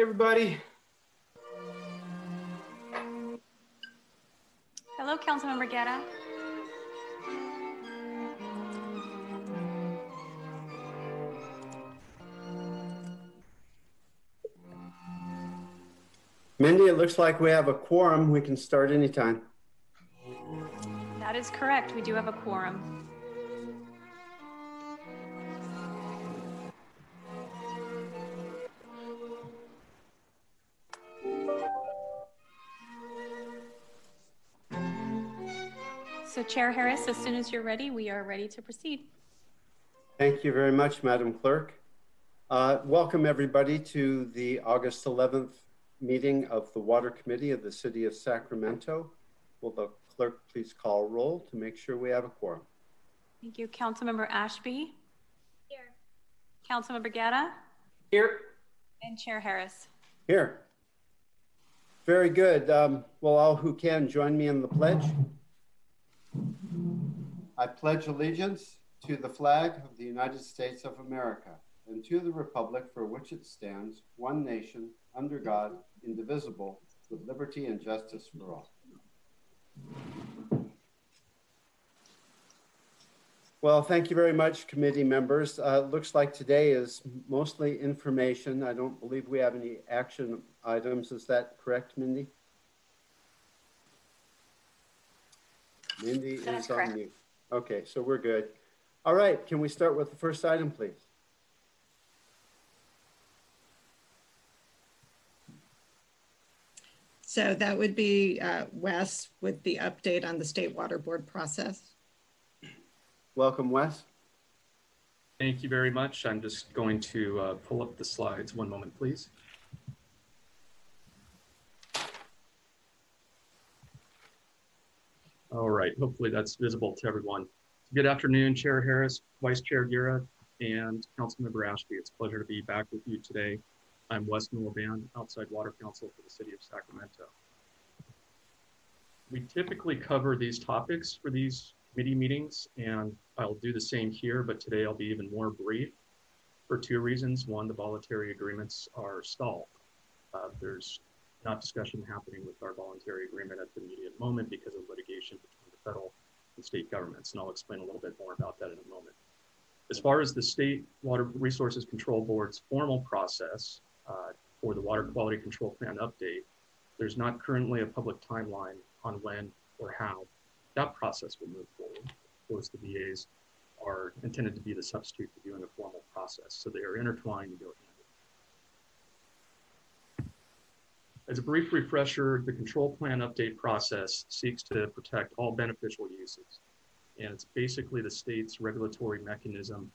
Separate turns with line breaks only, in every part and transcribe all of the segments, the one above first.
Hey, everybody.
Hello, Councilmember Guerra.
Mindy, it looks like we have a quorum. We can start anytime.
That is correct. We do have a quorum. So Chair Harris, as soon as you're ready, we are ready to proceed.
Thank you very much, Madam Clerk. Uh, welcome everybody to the August 11th meeting of the Water Committee of the City of Sacramento. Will the clerk please call roll to make sure we have a quorum?
Thank you. Councilmember Ashby? Here. Councilmember Guerra?
Here.
And Chair Harris?
Here. Very good. Um, will all who can join me in the pledge? I pledge allegiance to the flag of the United States of America and to the republic for which it stands, one nation, under God, indivisible, with liberty and justice for all. Well, thank you very much, committee members. Uh, looks like today is mostly information. I don't believe we have any action items. Is that correct, Mindy? Mindy
That is
is on mute. Okay, so we're good. All right, can we start with the first item, please?
So that would be uh, Wes with the update on the State Water Board process.
Welcome, Wes.
Thank you very much. I'm just going to uh, pull up the slides. One moment, please. All right, hopefully that's visible to everyone. Good afternoon, Chair Harris, Vice Chair Guerra, and Councilmember Ashby. It's a pleasure to be back with you today. I'm Wes Miliband, Outside Water Counsel for the City of Sacramento. We typically cover these topics for these committee meetings, and I'll do the same here, but today I'll be even more brief for two reasons. One, the voluntary agreements are stalled. Uh, there's not discussion happening with our voluntary agreement at the immediate moment because of litigation between the federal and state governments, and I'll explain a little bit more about that in a moment. As far as the State Water Resources Control Board's formal process uh, for the Water Quality Control Plan update, there's not currently a public timeline on when or how that process will move forward. Of course, the VAs are intended to be the substitute for doing a formal process, so they are intertwined and go hand in hand. As a brief refresher, the control plan update process seeks to protect all beneficial uses. And it's basically the state's regulatory mechanism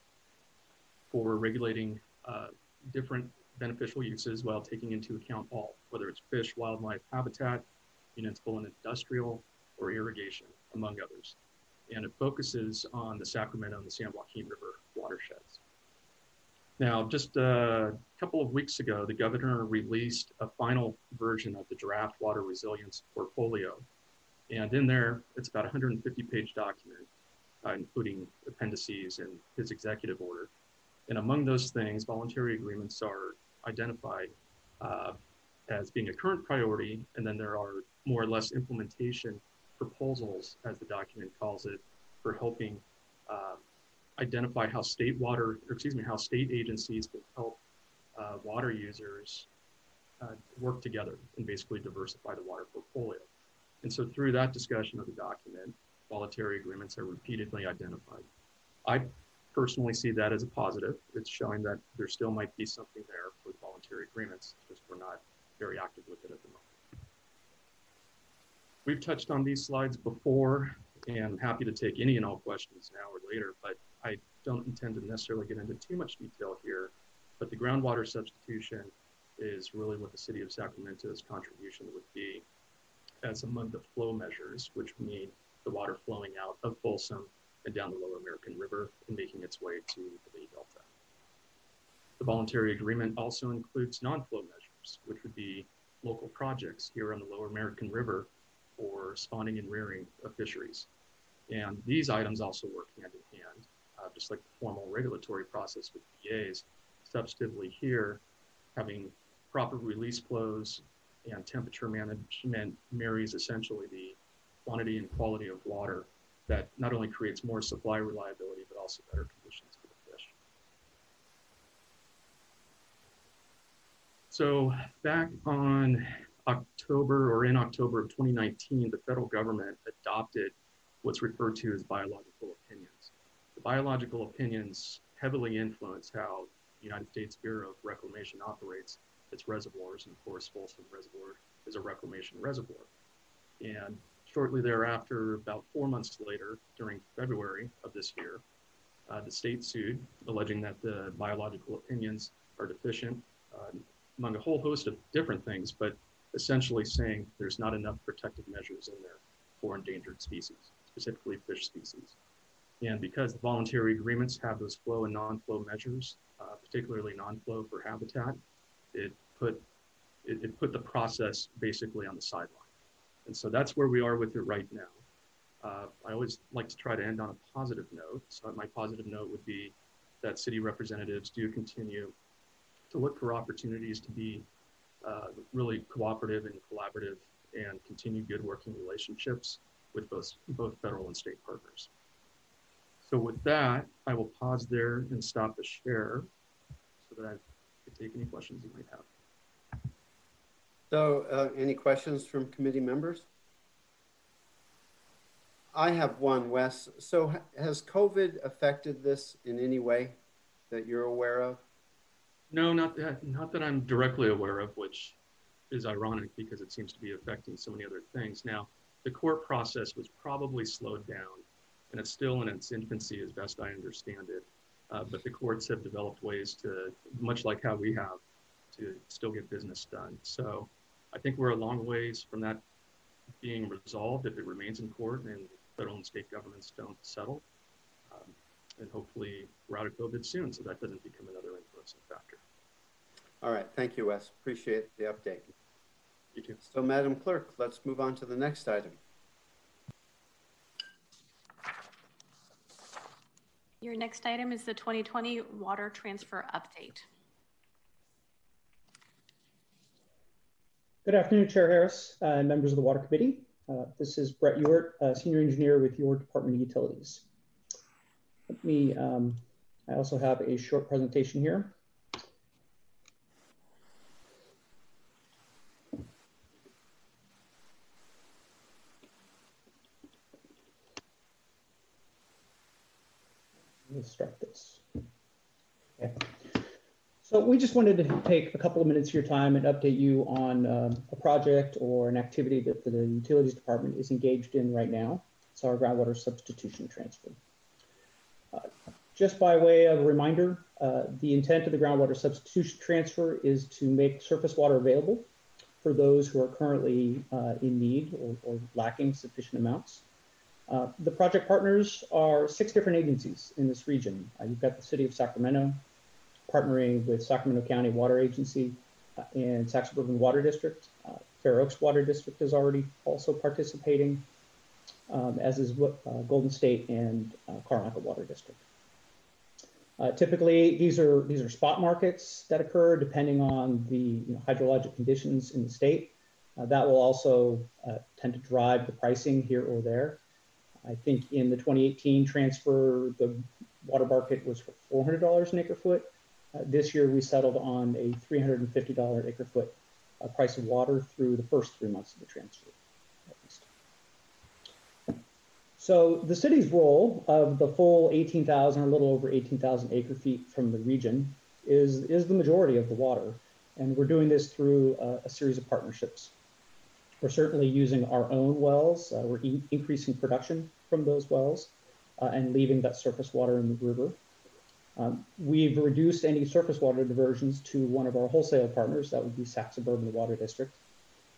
for regulating uh, different beneficial uses while taking into account all, whether it's fish, wildlife, habitat, municipal and industrial, or irrigation, among others. And it focuses on the Sacramento and the San Joaquin River watersheds. Now, just a couple of weeks ago, the governor released a final version of the draft water resilience portfolio. And in there, it's about 150 page document, uh, including appendices and his executive order. And among those things, voluntary agreements are identified uh, as being a current priority. And then there are more or less implementation proposals, as the document calls it, for helping uh, identify how state water, or excuse me, how state agencies can help uh, water users uh, work together and basically diversify the water portfolio. And so through that discussion of the document, voluntary agreements are repeatedly identified. I personally see that as a positive. It's showing that there still might be something there with voluntary agreements, just we're not very active with it at the moment. We've touched on these slides before and I'm happy to take any and all questions now or later, but I don't intend to necessarily get into too much detail here. But the groundwater substitution is really what the city of Sacramento's contribution would be as among the flow measures, which mean the water flowing out of Folsom and down the lower American River and making its way to the Bay Delta. The voluntary agreement also includes non-flow measures, which would be local projects here on the lower American River for spawning and rearing of fisheries. And these items also work hand in hand, just like the formal regulatory process with VAs. Substantively here, having proper release flows and temperature management marries essentially the quantity and quality of water that not only creates more supply reliability, but also better conditions for the fish. So back on October or in October of 2019, the federal government adopted what's referred to as biological opinions. Biological opinions heavily influence how the United States Bureau of Reclamation operates its reservoirs. And of course, Folsom Reservoir is a reclamation reservoir. And shortly thereafter, about four months later, during February of this year, uh, the state sued, alleging that the biological opinions are deficient, uh, among a whole host of different things, but essentially saying there's not enough protective measures in there for endangered species, specifically fish species. And because the voluntary agreements have those flow and non-flow measures, uh, particularly non-flow for habitat, it put it, it, put the process basically on the sideline. And so that's where we are with it right now. Uh, I always like to try to end on a positive note. So my positive note would be that city representatives do continue to look for opportunities to be uh, really cooperative and collaborative and continue good working relationships with both, both federal and state partners. So with that, I will pause there and stop the share so that I can take any questions you might have.
So uh, any questions from committee members? I have one, Wes. So has COVID affected this in any way that you're aware of?
No, not that, not that I'm directly aware of, which is ironic because it seems to be affecting so many other things. Now, the court process was probably slowed down, and it's still in its infancy as best I understand it. Uh, but the courts have developed ways to, much like how we have, to still get business done. So I think we're a long ways from that being resolved if it remains in court and federal and state governments don't settle. Um, and hopefully we're out of COVID soon, so that doesn't become another influencing factor.
All right, thank you, Wes. Appreciate the update.
You too.
So, Madam Clerk, let's move on to the next item.
Your next item is the 2020 water transfer update.
Good afternoon, Chair Harris uh, and members of the Water Committee. Uh, this is Brett Ewart, uh, Senior Engineer with your Department of Utilities. Let me, um, I also have a short presentation here. Let me start this. Okay. So we just wanted to take a couple of minutes of your time and update you on um, a project or an activity that the Utilities Department is engaged in right now. It's our groundwater substitution transfer. Uh, just by way of a reminder, uh, the intent of the groundwater substitution transfer is to make surface water available for those who are currently uh, in need or, or, lacking sufficient amounts. Uh, the project partners are six different agencies in this region. Uh, you've got the City of Sacramento, partnering with Sacramento County Water Agency uh, and Sac Suburban Water District. Fair Oaks Water District is already also participating um, as is uh, Golden State and uh, Carmichael Water District. Uh, typically, these are these are spot markets that occur depending on the you know, hydrologic conditions in the state. Uh, that will also uh, tend to drive the pricing here or there. I think in the 2018 transfer, the water market was for $400 an acre foot. Uh, this year, we settled on a $350 acre foot price of water through the first three months of the transfer. So the city's role of the full 18,000 or a little over 18,000 acre feet from the region is, is the majority of the water. And we're doing this through a, a series of partnerships. We're certainly using our own wells. Uh, we're e increasing production from those wells uh, and leaving that surface water in the river. Um, we've reduced any surface water diversions to one of our wholesale partners, that would be Sac Suburban Water District.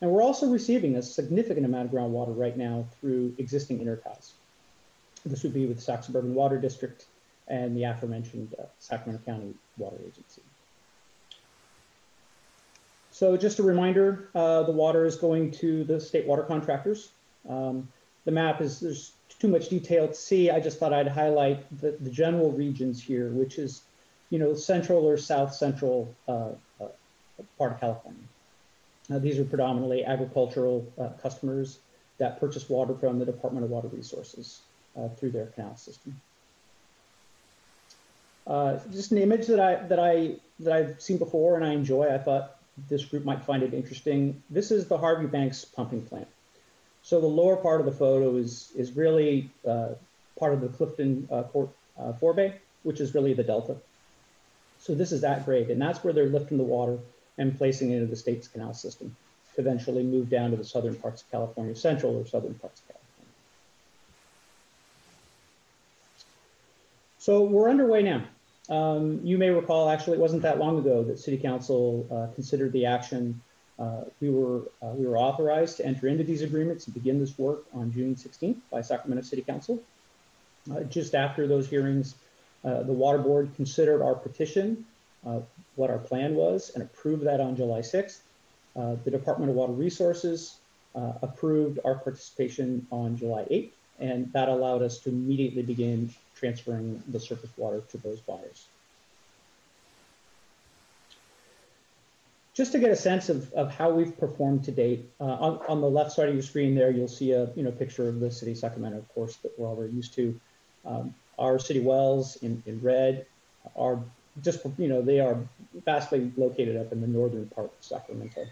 And we're also receiving a significant amount of groundwater right now through existing interties. This would be with Sac Suburban Water District and the aforementioned uh, Sacramento County Water Agency. So just a reminder, uh, the water is going to the state water contractors. Um, the map is, there's too much detail to see. I just thought I'd highlight the, the general regions here, which is, you know, central or south central uh, uh part of California. These are predominantly agricultural uh, customers that purchase water from the Department of Water Resources uh, through their canal system. Uh, just an image that I that I that I've seen before and I enjoy. I thought this group might find it interesting. This is the Harvey Banks pumping plant. So the lower part of the photo is is really uh, part of the Clifton uh, Court, uh, forebay, which is really the delta. So this is that grade, and that's where they're lifting the water and placing it into the state's canal system to eventually move down to the southern parts of California, central or southern parts of California. So we're underway now. Um, you may recall, actually, it wasn't that long ago that City Council uh, considered the action. Uh, we were uh, we were authorized to enter into these agreements and begin this work on June 16th by Sacramento City Council. Uh, just after those hearings, the Water Board considered our petition, what our plan was, and approved that on July 6th. the Department of Water Resources approved our participation on July 8th, and that allowed us to immediately begin transferring the surface water to those buyers. Just to get a sense of, of how we've performed to date, uh, on, on the left side of your screen there, you'll see a you know picture of the city of Sacramento, of course, that we're all very used to. Um, our city wells in, in red are just, you know, they are vastly located up in the northern part of Sacramento.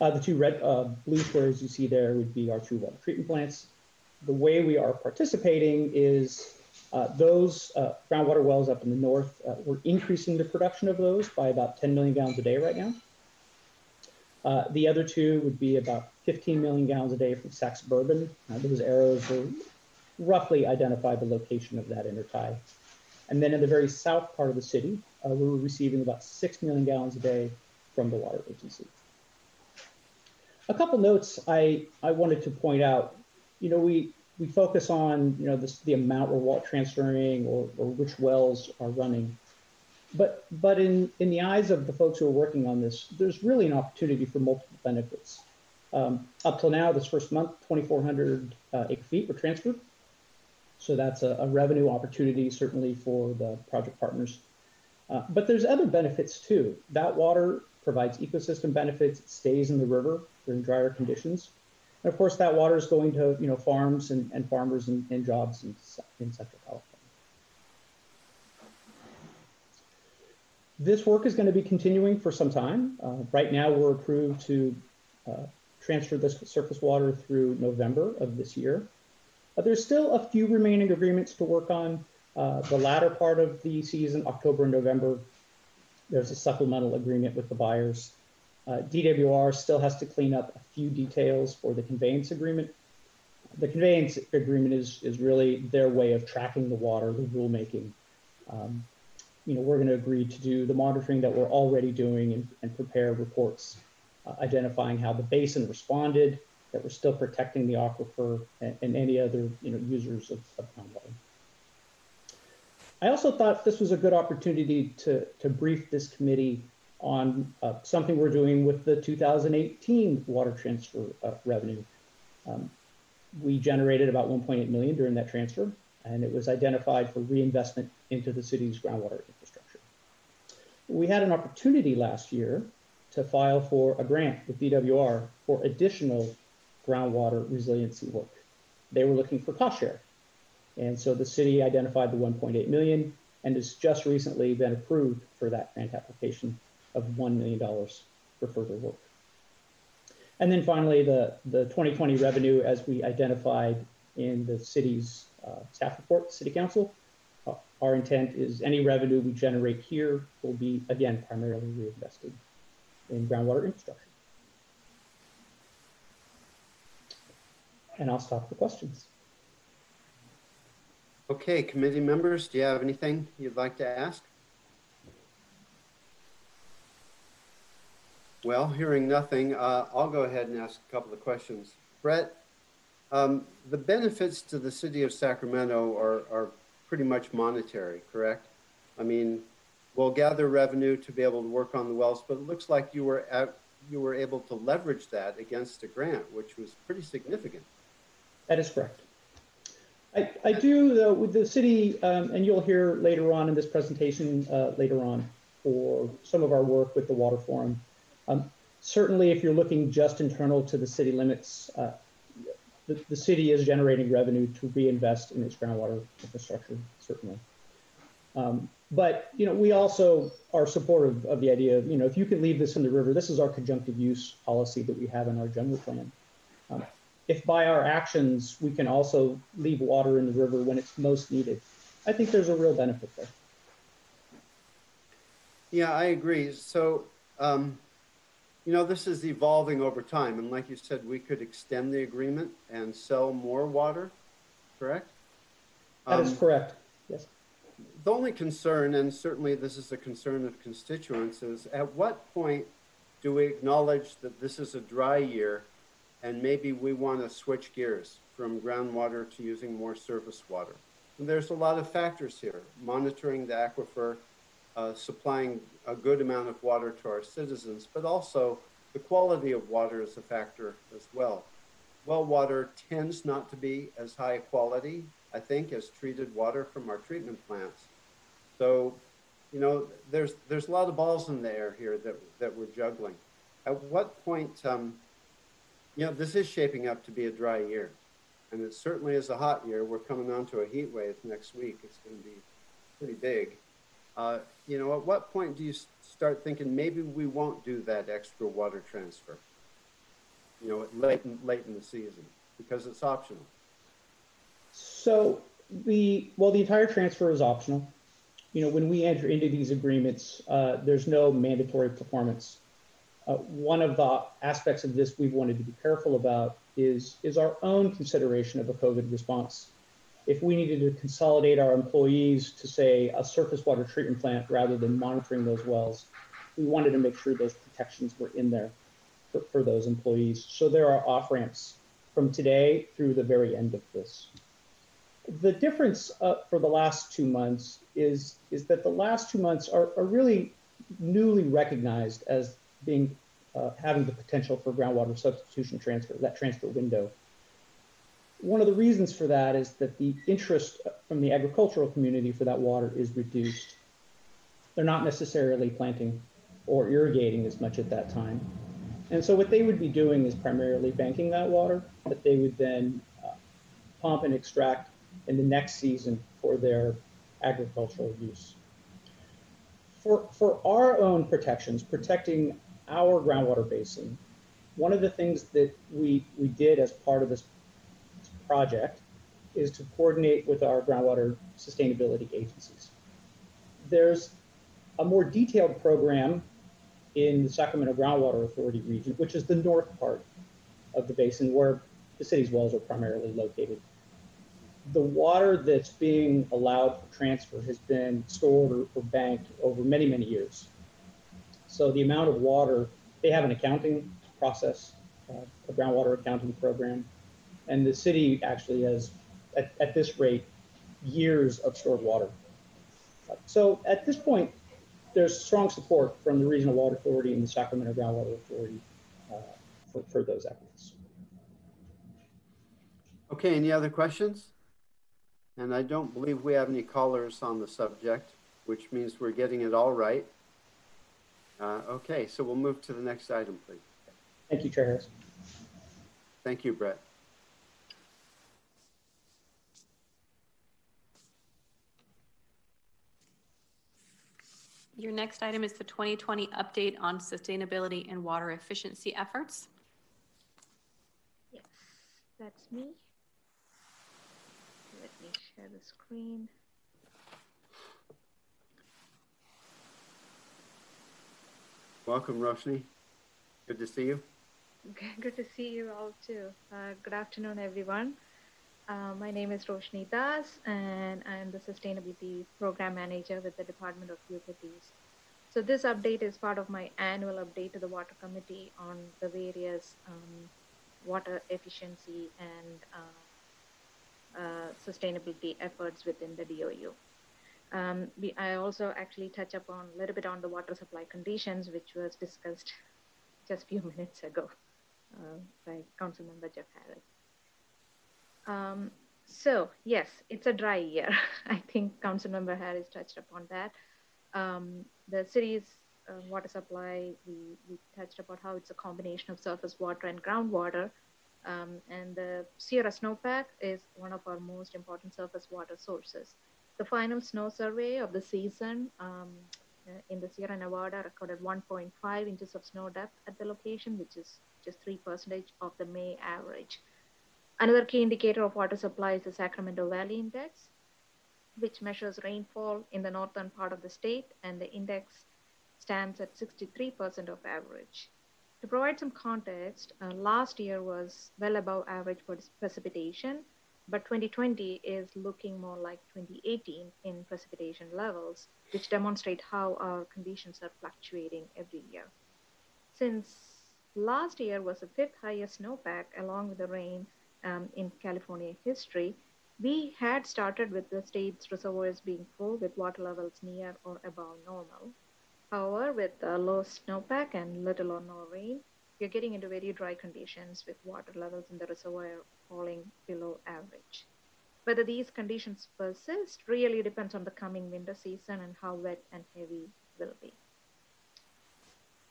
Uh, the two red, uh, blue squares you see there would be our two water treatment plants the way we are participating is those uh, groundwater wells up in the north, uh, we're increasing the production of those by about 10 million gallons a day right now. Uh, the other two would be about 15 million gallons a day from. Uh, those arrows will roughly identify the location of that intertie. And then in the very south part of the city, uh, we were receiving about 6 million gallons a day from the water agency. A couple notes I, I wanted to point out you know, we we focus on you know this, the amount we're water transferring or, or which wells are running. But but in in the eyes of the folks who are working on this, there's really an opportunity for multiple benefits. Um, up till now, this first month, 2,400 uh, acre feet were transferred. So that's a, a, revenue opportunity, certainly for the project partners. Uh, but there's other benefits too. That water provides ecosystem benefits. It stays in the river during drier conditions. And of course, that water is going to you know farms and, and farmers and, and jobs in, in Central California. This work is going to be continuing for some time. Uh, right now, we're approved to uh, transfer this surface water through November of this year. Uh, there's still a few remaining agreements to work on. Uh, the latter part of the season, October and November, there's a supplemental agreement with the buyers. Uh, DWR still has to clean up a few details for the conveyance agreement. The conveyance agreement is, is really their way of tracking the water, the rulemaking. Um, you know, we're going to agree to do the monitoring that we're already doing and, and prepare reports uh, identifying how the basin responded, that we're still protecting the aquifer and, and any other you know users of, of groundwater. I also thought this was a good opportunity to, to brief this committee on uh, something we're doing with the 2018 water transfer uh, revenue. Um, we generated about 1.8 million during that transfer, and it was identified for reinvestment into the city's groundwater infrastructure. We had an opportunity last year to file for a grant with DWR for additional groundwater resiliency work. They were looking for cost share. And so the city identified the 1.8 million and has just recently been approved for that grant application of $1 million for further work. And then finally, the, the 2020 revenue as we identified in the city's uh, staff report, City Council. Uh, our intent is any revenue we generate here will be, again, primarily reinvested in groundwater infrastructure. And I'll stop for questions.
Okay, committee members, do you have anything you'd like to ask? Well, hearing nothing, uh, I'll go ahead and ask a couple of questions. Brett, um, the benefits to the city of Sacramento are, are pretty much monetary, correct? I mean, we'll gather revenue to be able to work on the wells, but it looks like you were at, you were able to leverage that against a grant, which was pretty significant.
That is correct. I, I do, though, with the city, um, and you'll hear later on in this presentation uh, later on, for some of our work with the Water Forum. Um, certainly, if you're looking just internal to the city limits, uh, the, the city is generating revenue to reinvest in its groundwater infrastructure, certainly. Um, but you know, we also are supportive of the idea of you know, if you can leave this in the river, this is our conjunctive use policy that we have in our general plan. Um, if by our actions we can also leave water in the river when it's most needed, I think there's a real benefit there.
Yeah, I agree. So, um, you know, this is evolving over time. And like you said, we could extend the agreement and sell more water, correct?
That is
Um,
correct. Yes.
The only concern, and certainly this is a concern of constituents, is at what point do we acknowledge that this is a dry year and maybe we want to switch gears from groundwater to using more surface water? And there's a lot of factors here monitoring the aquifer, uh, supplying a good amount of water to our citizens, but also the quality of water is a factor as well. Well water tends not to be as high quality, I think, as treated water from our treatment plants. So, you know, there's there's a lot of balls in the air here that that we're juggling. At what point, um, you know, this is shaping up to be a dry year, and it certainly is a hot year. We're coming on to a heat wave next week. It's going to be pretty big. Uh, you know, at what point do you start thinking maybe we won't do that extra water transfer? You know, late in, late in the season because it's optional.
So the well, the entire transfer is optional. You know, when we enter into these agreements, uh, there's no mandatory performance. Uh, one of the aspects of this we've wanted to be careful about is is our own consideration of a COVID response. If we needed to consolidate our employees to say a surface water treatment plant rather than monitoring those wells, we wanted to make sure those protections were in there for, for those employees. So there are off ramps from today through the very end of this. The difference uh, for the last two months is, is that the last two months are, are really newly recognized as being uh, having the potential for groundwater substitution transfer, that transfer window. One of the reasons for that is that the interest from the agricultural community for that water is reduced. They're not necessarily planting or irrigating as much at that time. And so what they would be doing is primarily banking that water that they would then uh, pump and extract in the next season for their agricultural use. For, for our own protections, protecting our groundwater basin, one of the things that we, we did as part of this project is to coordinate with our groundwater sustainability agencies. There's a more detailed program in the Sacramento Groundwater Authority region, which is the north part of the basin where the city's wells are primarily located. The water that's being allowed for transfer has been stored or, or banked over many, many years. So the amount of water, they have an accounting process, uh, a groundwater accounting program, and the city actually has, at, at this rate, years of stored water. So at this point, there's strong support from the Regional Water Authority and the Sacramento Groundwater Authority uh, for, for those efforts.
Okay, any other questions? And I don't believe we have any callers on the subject, which means we're getting it all right. Uh, okay, so we'll move to the next item, please.
Thank you, Chair Harris.
Thank you, Brett.
Your next item is the 2020 update on sustainability and water efficiency efforts.
Yes, that's me. Let me share the screen.
Welcome, Roshni. Good to see you.
Okay, good to see you all too. Uh, good afternoon, everyone. Uh, my name is Roshni Das, and I'm the Sustainability Program Manager with the Department of Utilities. So this update is part of my annual update to the Water Committee on the various um, water efficiency and uh, uh, sustainability efforts within the DOU. Um, we, I also actually touch upon a little bit on the water supply conditions, which was discussed just a few minutes ago uh, by Councilmember Jeff Harris. Um, so yes, it's a dry year. I think Councilmember Harris touched upon that. Um, the city's uh, water supply, we, we touched about how it's a combination of surface water and groundwater. Um, and the Sierra snowpack is one of our most important surface water sources. The final snow survey of the season um, uh, in the Sierra Nevada recorded 1.5 inches of snow depth at the location, which is just 3% of the May average. Another key indicator of water supply is the Sacramento Valley Index, which measures rainfall in the northern part of the state, and the index stands at 63% of average. To provide some context, uh, last year was well above average for precipitation, but 2020 is looking more like 2018 in precipitation levels, which demonstrate how our conditions are fluctuating every year. Since last year was the fifth highest snowpack along with the rain um, in California history, we had started with the state's reservoirs being full with water levels near or above normal. However, with uh, low snowpack and little or no rain, you're getting into very dry conditions with water levels in the reservoir falling below average. Whether these conditions persist really depends on the coming winter season and how wet and heavy will be.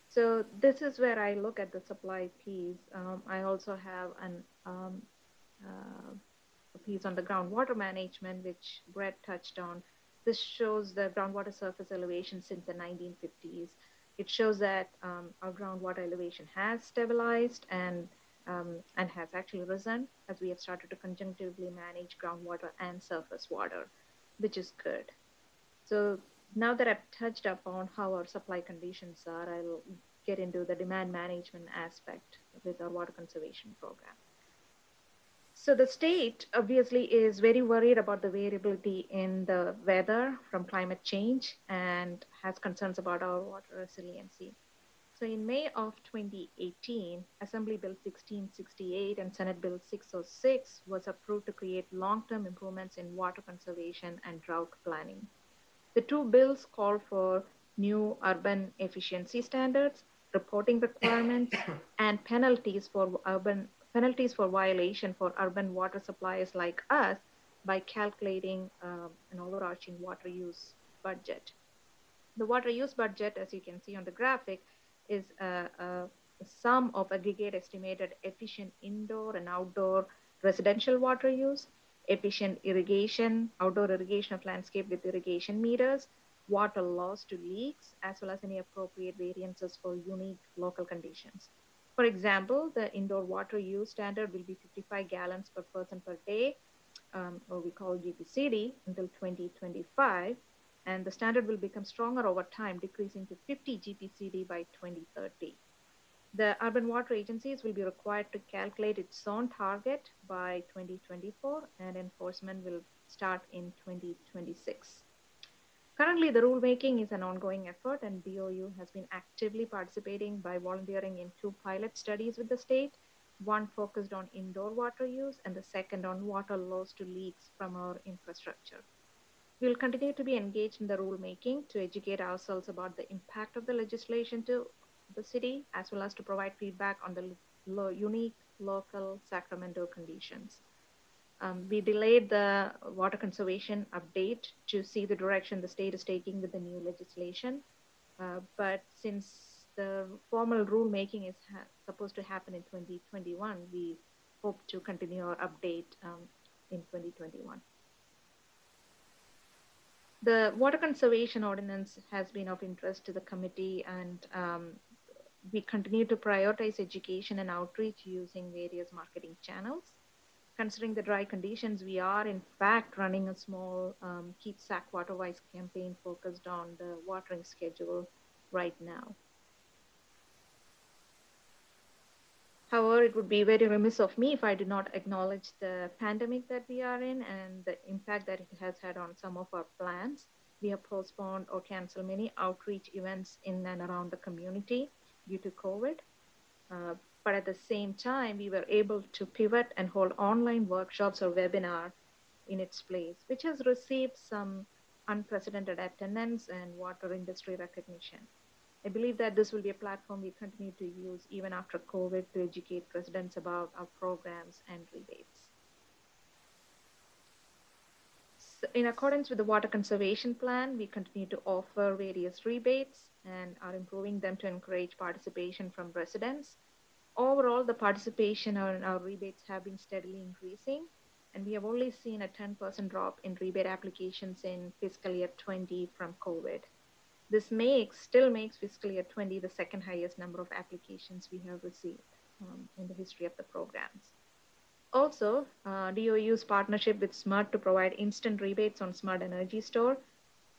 So this is where I look at the supply piece. Um, I also have an, um, a piece on the groundwater management, which Brett touched on. This shows the groundwater surface elevation since the 1950s. It shows that um, our groundwater elevation has stabilized and, um, and has actually risen as we have started to conjunctively manage groundwater and surface water, which is good. So now that I've touched upon how our supply conditions are, I'll get into the demand management aspect with our water conservation program. So the state obviously is very worried about the variability in the weather from climate change and has concerns about our water resiliency. So in May of 2018, Assembly Bill 1668 and Senate Bill 606 was approved to create long-term improvements in water conservation and drought planning. The two bills call for new urban efficiency standards, reporting requirements, and penalties for urban penalties for violation for urban water suppliers like us by calculating um, an overarching water use budget. The water use budget, as you can see on the graphic, is a, a sum of aggregate estimated efficient indoor and outdoor residential water use, efficient irrigation, outdoor irrigation of landscape with irrigation meters, water loss to leaks, as well as any appropriate variances for unique local conditions. For example, the indoor water use standard will be 55 gallons per person per day, um, or we call GPCD, until 2025. And the standard will become stronger over time, decreasing to 50 GPCD by 2030. The urban water agencies will be required to calculate its own target by 2024, and enforcement will start in 2026. Currently, the rulemaking is an ongoing effort, and DOU has been actively participating by volunteering in two pilot studies with the state, one focused on indoor water use and the second on water loss to leaks from our infrastructure. We will continue to be engaged in the rulemaking to educate ourselves about the impact of the legislation to the city, as well as to provide feedback on the lo unique local Sacramento conditions. Um, we delayed the water conservation update to see the direction the state is taking with the new legislation. Uh, but since the formal rulemaking is supposed to happen in 2021, we hope to continue our update um, in 2021. The water conservation ordinance has been of interest to the committee and um, we continue to prioritize education and outreach using various marketing channels considering the dry conditions, we are in fact running a small um, Keep Sac Water Wise campaign focused on the watering schedule right now. However, it would be very remiss of me if I did not acknowledge the pandemic that we are in and the impact that it has had on some of our plans. We have postponed or canceled many outreach events in and around the community due to COVID. Uh, but at the same time, we were able to pivot and hold online workshops or webinar in its place, which has received some unprecedented attendance and water industry recognition. I believe that this will be a platform we continue to use even after COVID to educate residents about our programs and rebates. So in accordance with the water conservation plan, we continue to offer various rebates and are improving them to encourage participation from residents. Overall, the participation on our rebates have been steadily increasing, and we have only seen a 10% drop in rebate applications in fiscal year 20 from COVID. This makes still makes fiscal year 20 the second highest number of applications we have received um, in the history of the programs. Also, uh, DOU's partnership with SMUD to provide instant rebates on SMUD Energy Store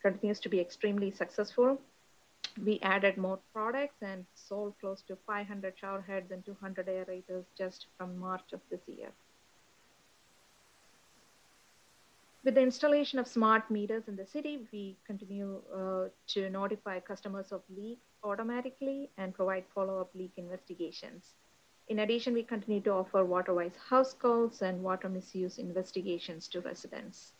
continues to be extremely successful. We added more products and sold close to 500 shower heads and 200 aerators just from March of this year. With the installation of smart meters in the city, we continue uh, to notify customers of leaks automatically and provide follow-up leak investigations. In addition, we continue to offer water-wise house calls and water misuse investigations to residents.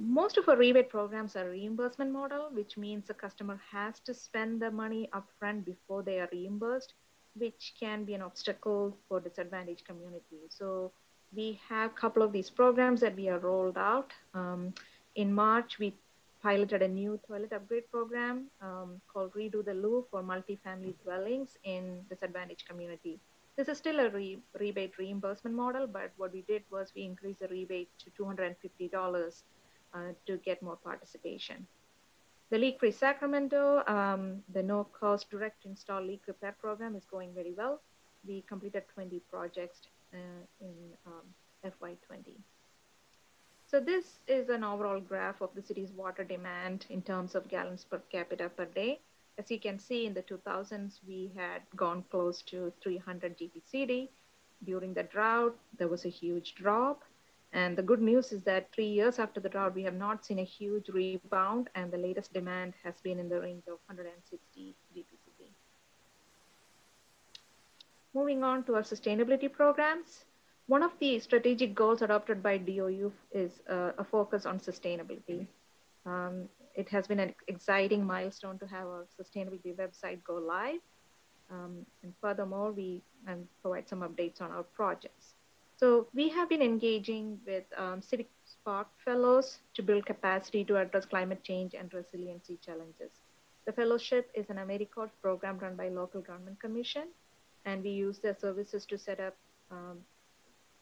Most of our rebate programs are reimbursement model, which means the customer has to spend the money upfront before they are reimbursed, which can be an obstacle for disadvantaged communities. So we have a couple of these programs that we have rolled out. Um, in March, we piloted a new toilet upgrade program um, called Redo the Loo for multifamily dwellings in disadvantaged community. This is still a re rebate reimbursement model, but what we did was we increased the rebate to $250 uh, to get more participation. The Leak Free Sacramento, um, the no cost direct install leak repair program is going very well. We completed 20 projects uh, in um, FY20. So this is an overall graph of the city's water demand in terms of gallons per capita per day. As you can see in the 2000s, we had gone close to 300 GPCD. During the drought, there was a huge drop. And the good news is that three years after the drought, we have not seen a huge rebound, and the latest demand has been in the range of 160 GPCD. Moving on to our sustainability programs. One of the strategic goals adopted by DOU is uh, a focus on sustainability. Um, it has been an exciting milestone to have our sustainability website go live. Um, and furthermore, we um, provide some updates on our projects. So we have been engaging with um, Civic Spark Fellows to build capacity to address climate change and resiliency challenges. The fellowship is an AmeriCorps program run by local government commission, and we use their services to set up um,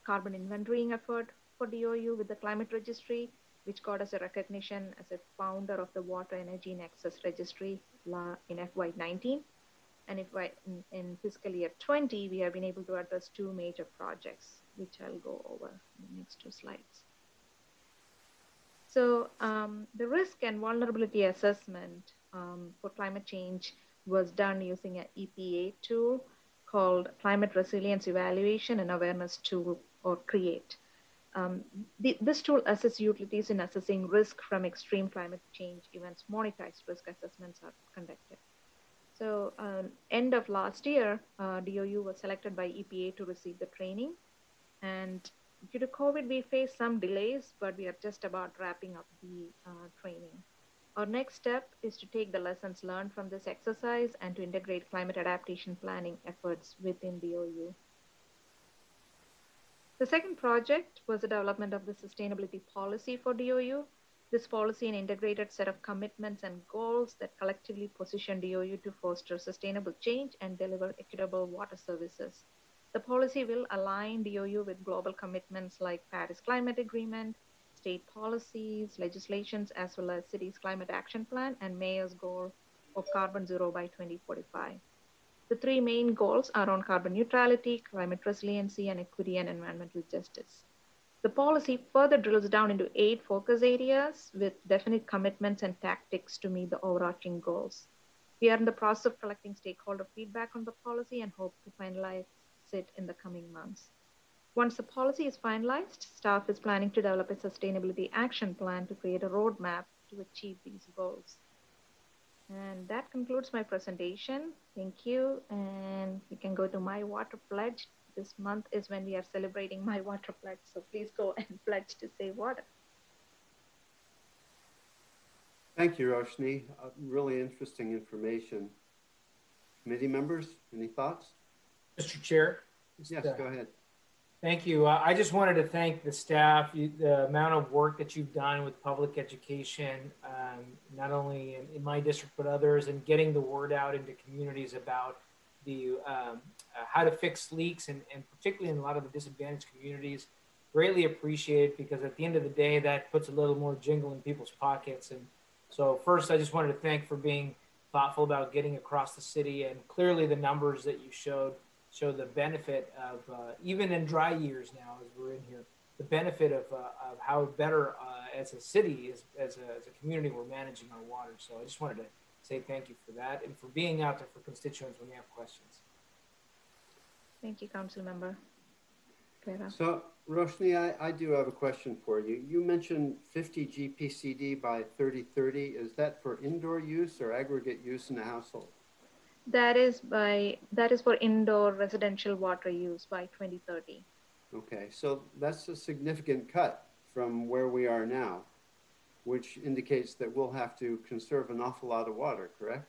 carbon inventorying effort for DOU with the climate registry, which got us a recognition as a founder of the Water Energy Nexus Registry in FY19. And if I, in, in, fiscal year 20, we have been able to address two major projects, which I'll go over in the next two slides. So um, the risk and vulnerability assessment um, for climate change was done using an EPA tool called Climate Resilience Evaluation and Awareness Tool or CREATE. Um, the, this tool assesses utilities in assessing risk from extreme climate change events. Monetized risk assessments are conducted. So um, end of last year, uh, DOU was selected by EPA to receive the training. And due to COVID, we faced some delays, but we are just about wrapping up the uh, training. Our next step is to take the lessons learned from this exercise and to integrate climate adaptation planning efforts within DOU. The second project was the development of the sustainability policy for DOU. This policy an integrated set of commitments and goals that collectively position DOU to foster sustainable change and deliver equitable water services. The policy will align DOU with global commitments like Paris Climate Agreement, state policies, legislations, as well as city's climate action plan and mayor's goal of carbon zero by 2045. The three main goals are on carbon neutrality, climate resiliency, and equity and environmental justice. The policy further drills down into eight focus areas with definite commitments and tactics to meet the overarching goals. We are in the process of collecting stakeholder feedback on the policy and hope to finalize it in the coming months. Once the policy is finalized, staff is planning to develop a sustainability action plan to create a roadmap to achieve these goals. And that concludes my presentation. Thank you. And we can go to my water pledge. This month is when we are celebrating my water pledge. So please go and pledge to save water.
Thank you, Roshni. Uh, really interesting information. Committee members, any thoughts?
Mr. Chair?
Yes, uh, go ahead.
Thank you. Uh, I just wanted to thank the staff, you, the amount of work that you've done with public education, um, not only in, in, my district, but others, and getting the word out into communities about the um, uh, how to fix leaks, and, and particularly in a lot of the disadvantaged communities. Greatly appreciated because at the end of the day, that puts a little more jingle in people's pockets. And so, first, I just wanted to thank for being thoughtful about getting across the city, and clearly the numbers that you showed show the benefit of uh, even in dry years now as we're in here the benefit of, uh, of how better uh, as a city as, as, a, as a community we're managing our water so i just wanted to say thank you for that and for being out there for constituents when they have questions.
Thank you council member Guerra.
so roshni I, I do have a question for you. You mentioned 50 gpcd by 3030 is that for indoor use or aggregate use in the household?
That is by that is for indoor residential water use by 2030.
Okay, so that's a significant cut from where we are now, which indicates that we'll have to conserve an awful lot of water, correct?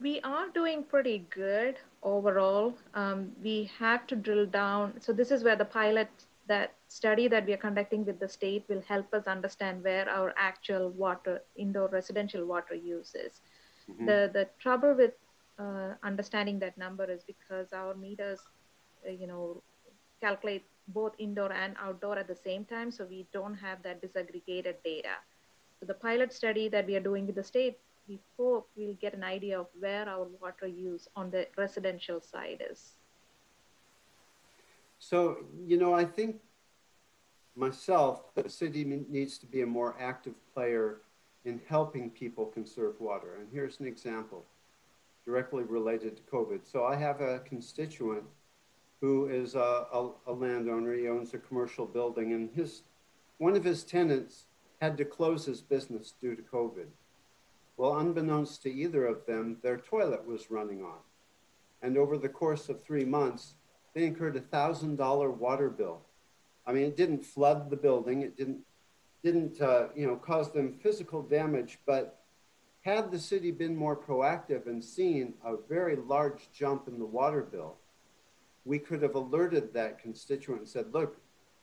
We are doing pretty good overall. Um, we have to drill down. So this is where the pilot that study that we are conducting with the state will help us understand where our actual water indoor residential water use is. Mm-hmm. The the trouble with uh, understanding that number is because our meters, uh, you know, calculate both indoor and outdoor at the same time. So we don't have that disaggregated data. The pilot study that we are doing with the state, we hope we'll get an idea of where our water use on the residential side is.
So, you know, I think myself, the city needs to be a more active player in helping people conserve water. And here's an example directly related to COVID. So I have a constituent who is a, a, a, landowner. He owns a commercial building, and his one of his tenants had to close his business due to COVID. Well, unbeknownst to either of them, their toilet was running on. And over the course of three months, they incurred a thousand dollar water bill. I mean, it didn't flood the building. It didn't didn't uh, you know cause them physical damage, but had the city been more proactive and seen a very large jump in the water bill, we could have alerted that constituent and said, look,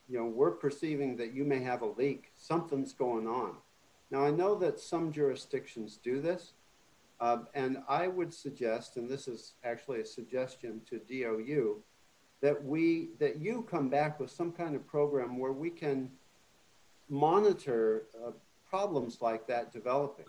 you know, we're perceiving that you may have a leak. Something's going on. Now, I know that some jurisdictions do this, uh, and I would suggest, and this is actually a suggestion to DOU, that we that you come back with some kind of program where we can monitor uh, problems like that developing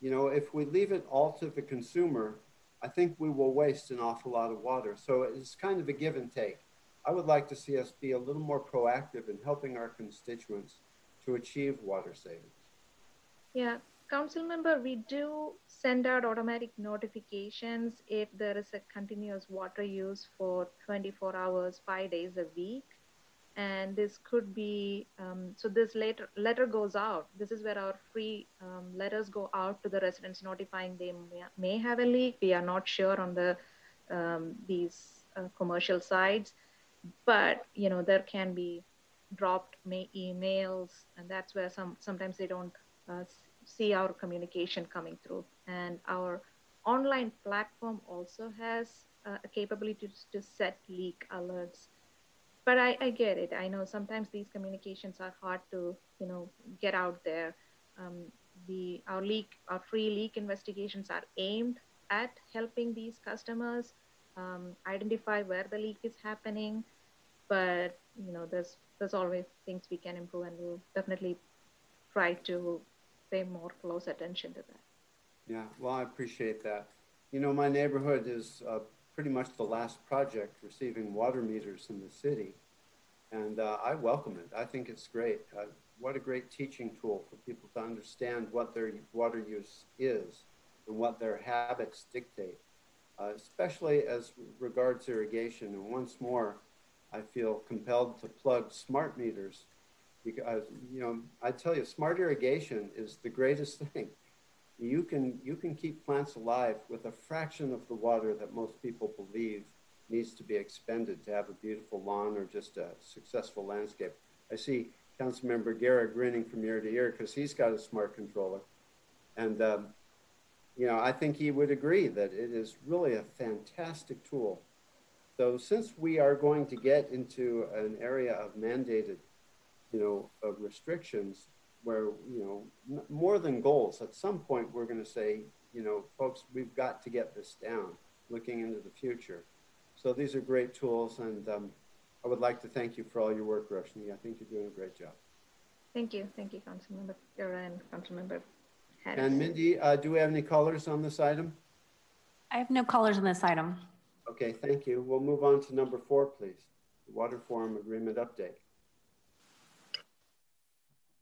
you know, if we leave it all to the consumer, I think we will waste an awful lot of water. So it's kind of a give and take. I would like to see us be a little more proactive in helping our constituents to achieve water savings.
Yeah, council member, we do send out automatic notifications if there is a continuous water use for 24 hours, five days a week. And this could be um, so this letter letter goes out. This is where our free um, letters go out to the residents notifying they may, may, have a leak. We are not sure on the um, these uh, commercial sites but you know there can be dropped emails and that's where some sometimes they don't uh, see our communication coming through and our online platform also has uh, a capability to, to set leak alerts but I, I get it. I know sometimes these communications are hard to, you know, get out there. Um, the our leak, our free leak investigations are aimed at helping these customers um, identify where the leak is happening. But you know, there's there's always things we can improve, and we'll definitely try to pay more close attention to that.
Yeah, well, I appreciate that. You know, my neighborhood is uh, pretty much the last project receiving water meters in the city. And uh, I welcome it. I think it's great. Uh, what a great teaching tool for people to understand what their water use is and what their habits dictate, uh, especially as regards irrigation. And once more, I feel compelled to plug smart meters because, you know, I tell you, smart irrigation is the greatest thing you can you can keep plants alive with a fraction of the water that most people believe needs to be expended to have a beautiful lawn or just a successful landscape. I see Councilmember Guerra grinning from ear to ear because he's got a smart controller, and um, you know I think he would agree that it is really a fantastic tool So since we are going to get into an area of mandated, you know, of restrictions where, you know, m- more than goals, at some point we're going to say, you know, folks, we've got to get this down, looking into the future. So these are great tools, and um, I would like to thank you for all your work, Roshni. I think you're doing a great job.
Thank you. Thank you, Councilmember Guerra and Councilmember Harris.
And Mindy, uh, do we have any callers on this item?
I have no callers on this item.
Okay, thank you. We'll move on to number four, please. The Water Forum Agreement Update.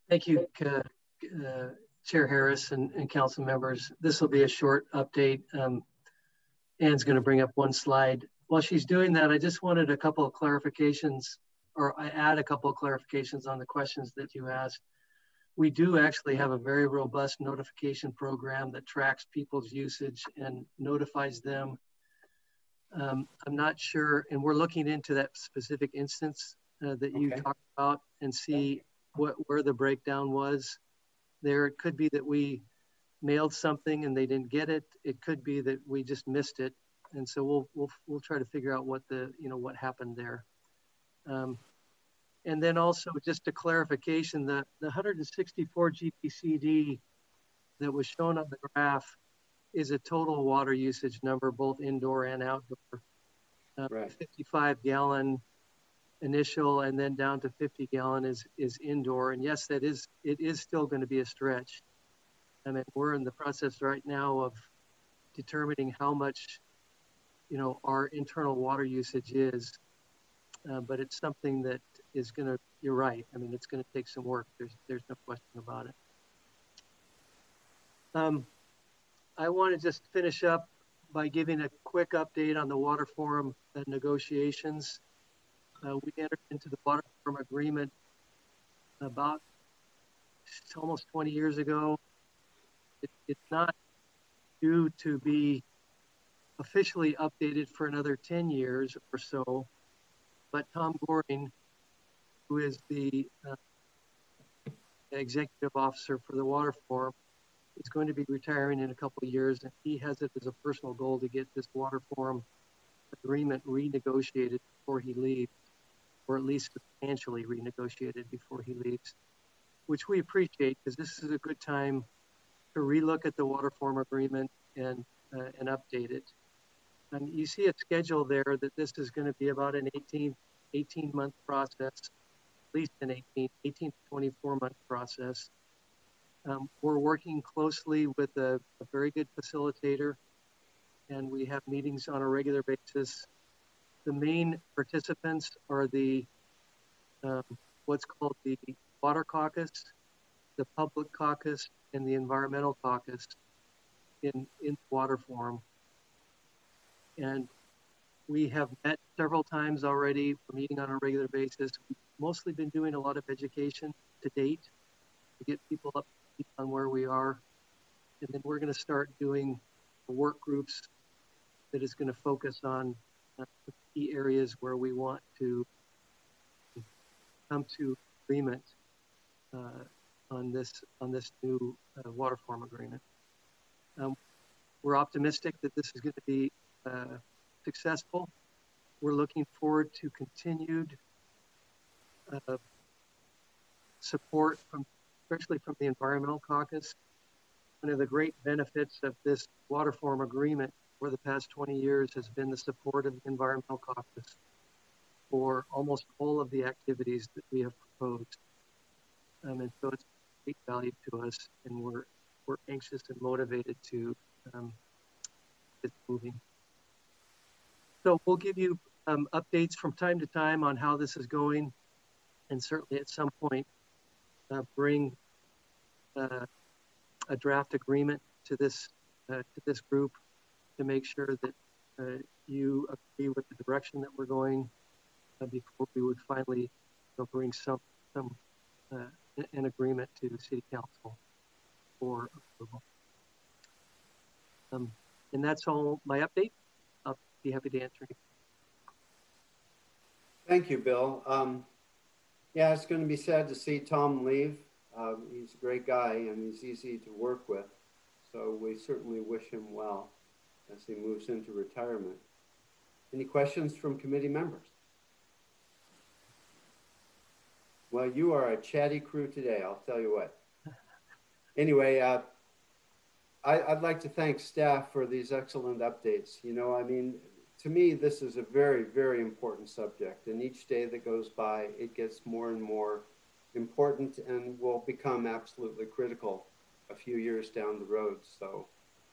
Thank you, uh, uh, Chair Harris and, and council members. This will be a short update. Um, Ann's going to bring up one slide. While she's doing that, I just wanted a couple of clarifications, or I add a couple of clarifications on the questions that you asked. We do actually have a very robust notification program that tracks people's usage and notifies them. Um, I'm not sure, and we're looking into that specific instance uh, that you
Okay.
talked about and see what where the breakdown was there. It could be that we mailed something and they didn't get it. It could be that we just missed it, and so we'll we'll we'll try to figure out what the you know what happened there. Um, and then also just a clarification: the the 164 GPCD that was shown on the graph is a total water usage number, both indoor and outdoor. Uh,
Right.
55 gallon initial and then down to 50 gallon is is indoor. And yes that is it is still going to be a stretch. I mean we're in the process right now of determining how much you know our internal water usage is. Uh, but it's something that is going to you're right. I mean it's going to take some work. There's there's no question about it. Um, i want to just finish up by giving a quick update on the water forum negotiations uh, we entered into the water forum agreement about almost 20 years ago. It, it's not due to be officially updated for another 10 years or so, but Tom Gohring, who is the uh, executive officer for the water forum, is going to be retiring in a couple of years, and he has it as a personal goal to get this water forum agreement renegotiated before he leaves or at least substantially renegotiated before he leaves, which we appreciate because this is a good time to relook at the water forum agreement and uh, and update it. And you see a schedule there that this is going to be about an 18, 18 month process, at least an 18, 18 to 24 month process. Um, we're working closely with a, a very good facilitator, and we have meetings on a regular basis the main participants are the um, what's called the water caucus, the public caucus, and the environmental caucus in in water forum. And we have met several times already. We're meeting on a regular basis. We've mostly been doing a lot of education to date to get people up on where we are. And then we're going to start doing work groups that is going to focus on uh, the key areas where we want to come to agreement uh, on this on this new uh, water forum agreement. Um, we're optimistic that this is going to be uh, successful. We're looking forward to continued uh, support from, especially from the Environmental Caucus. One of the great benefits of this water forum agreement for the past 20 years has been the support of the Environmental Caucus for almost all of the activities that we have proposed. Um, and so it's great value to us, and we're, we're anxious and motivated to um, get moving. So we'll give you um, updates from time to time on how this is going, and certainly at some point uh, bring uh, a draft agreement to this uh, to this group to make sure that uh, you agree with the direction that we're going uh, before we would finally bring some some an agreement to the city council for approval. Um, and that's all my update. I'll be happy to answer.
Thank you, Bill. Um, yeah, it's going to be sad to see Tom leave. Um, he's a great guy and he's easy to work with. So we certainly wish him well as he moves into retirement. Any questions from committee members? Well, you are a chatty crew today, I'll tell you what. Anyway, uh, I, I'd like to thank staff for these excellent updates. You know, I mean, to me, this is a very, very important subject. And each day that goes by, it gets more and more important and will become absolutely critical a few years down the road. So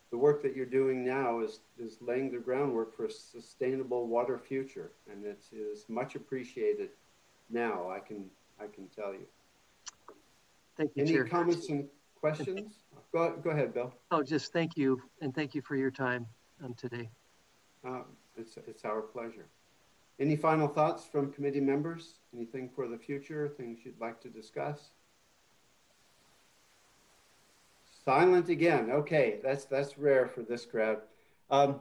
the work that you're doing now is, is laying the groundwork for a sustainable water future. And it is much appreciated now, I can, I can tell you.
Thank you,
Any
Chair.
comments and questions? Go, go ahead, Bill.
Oh, just thank you, and thank you for your time um, today.
Uh, It's, it's our pleasure. Any final thoughts from committee members? Anything for the future, things you'd like to discuss? Silent again. Okay, that's, that's rare for this crowd. Um,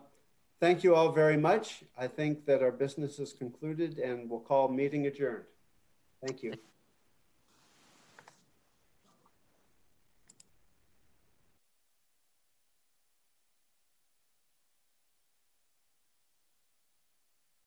Thank you all very much. I think that our business is concluded and we'll call meeting adjourned. Thank you.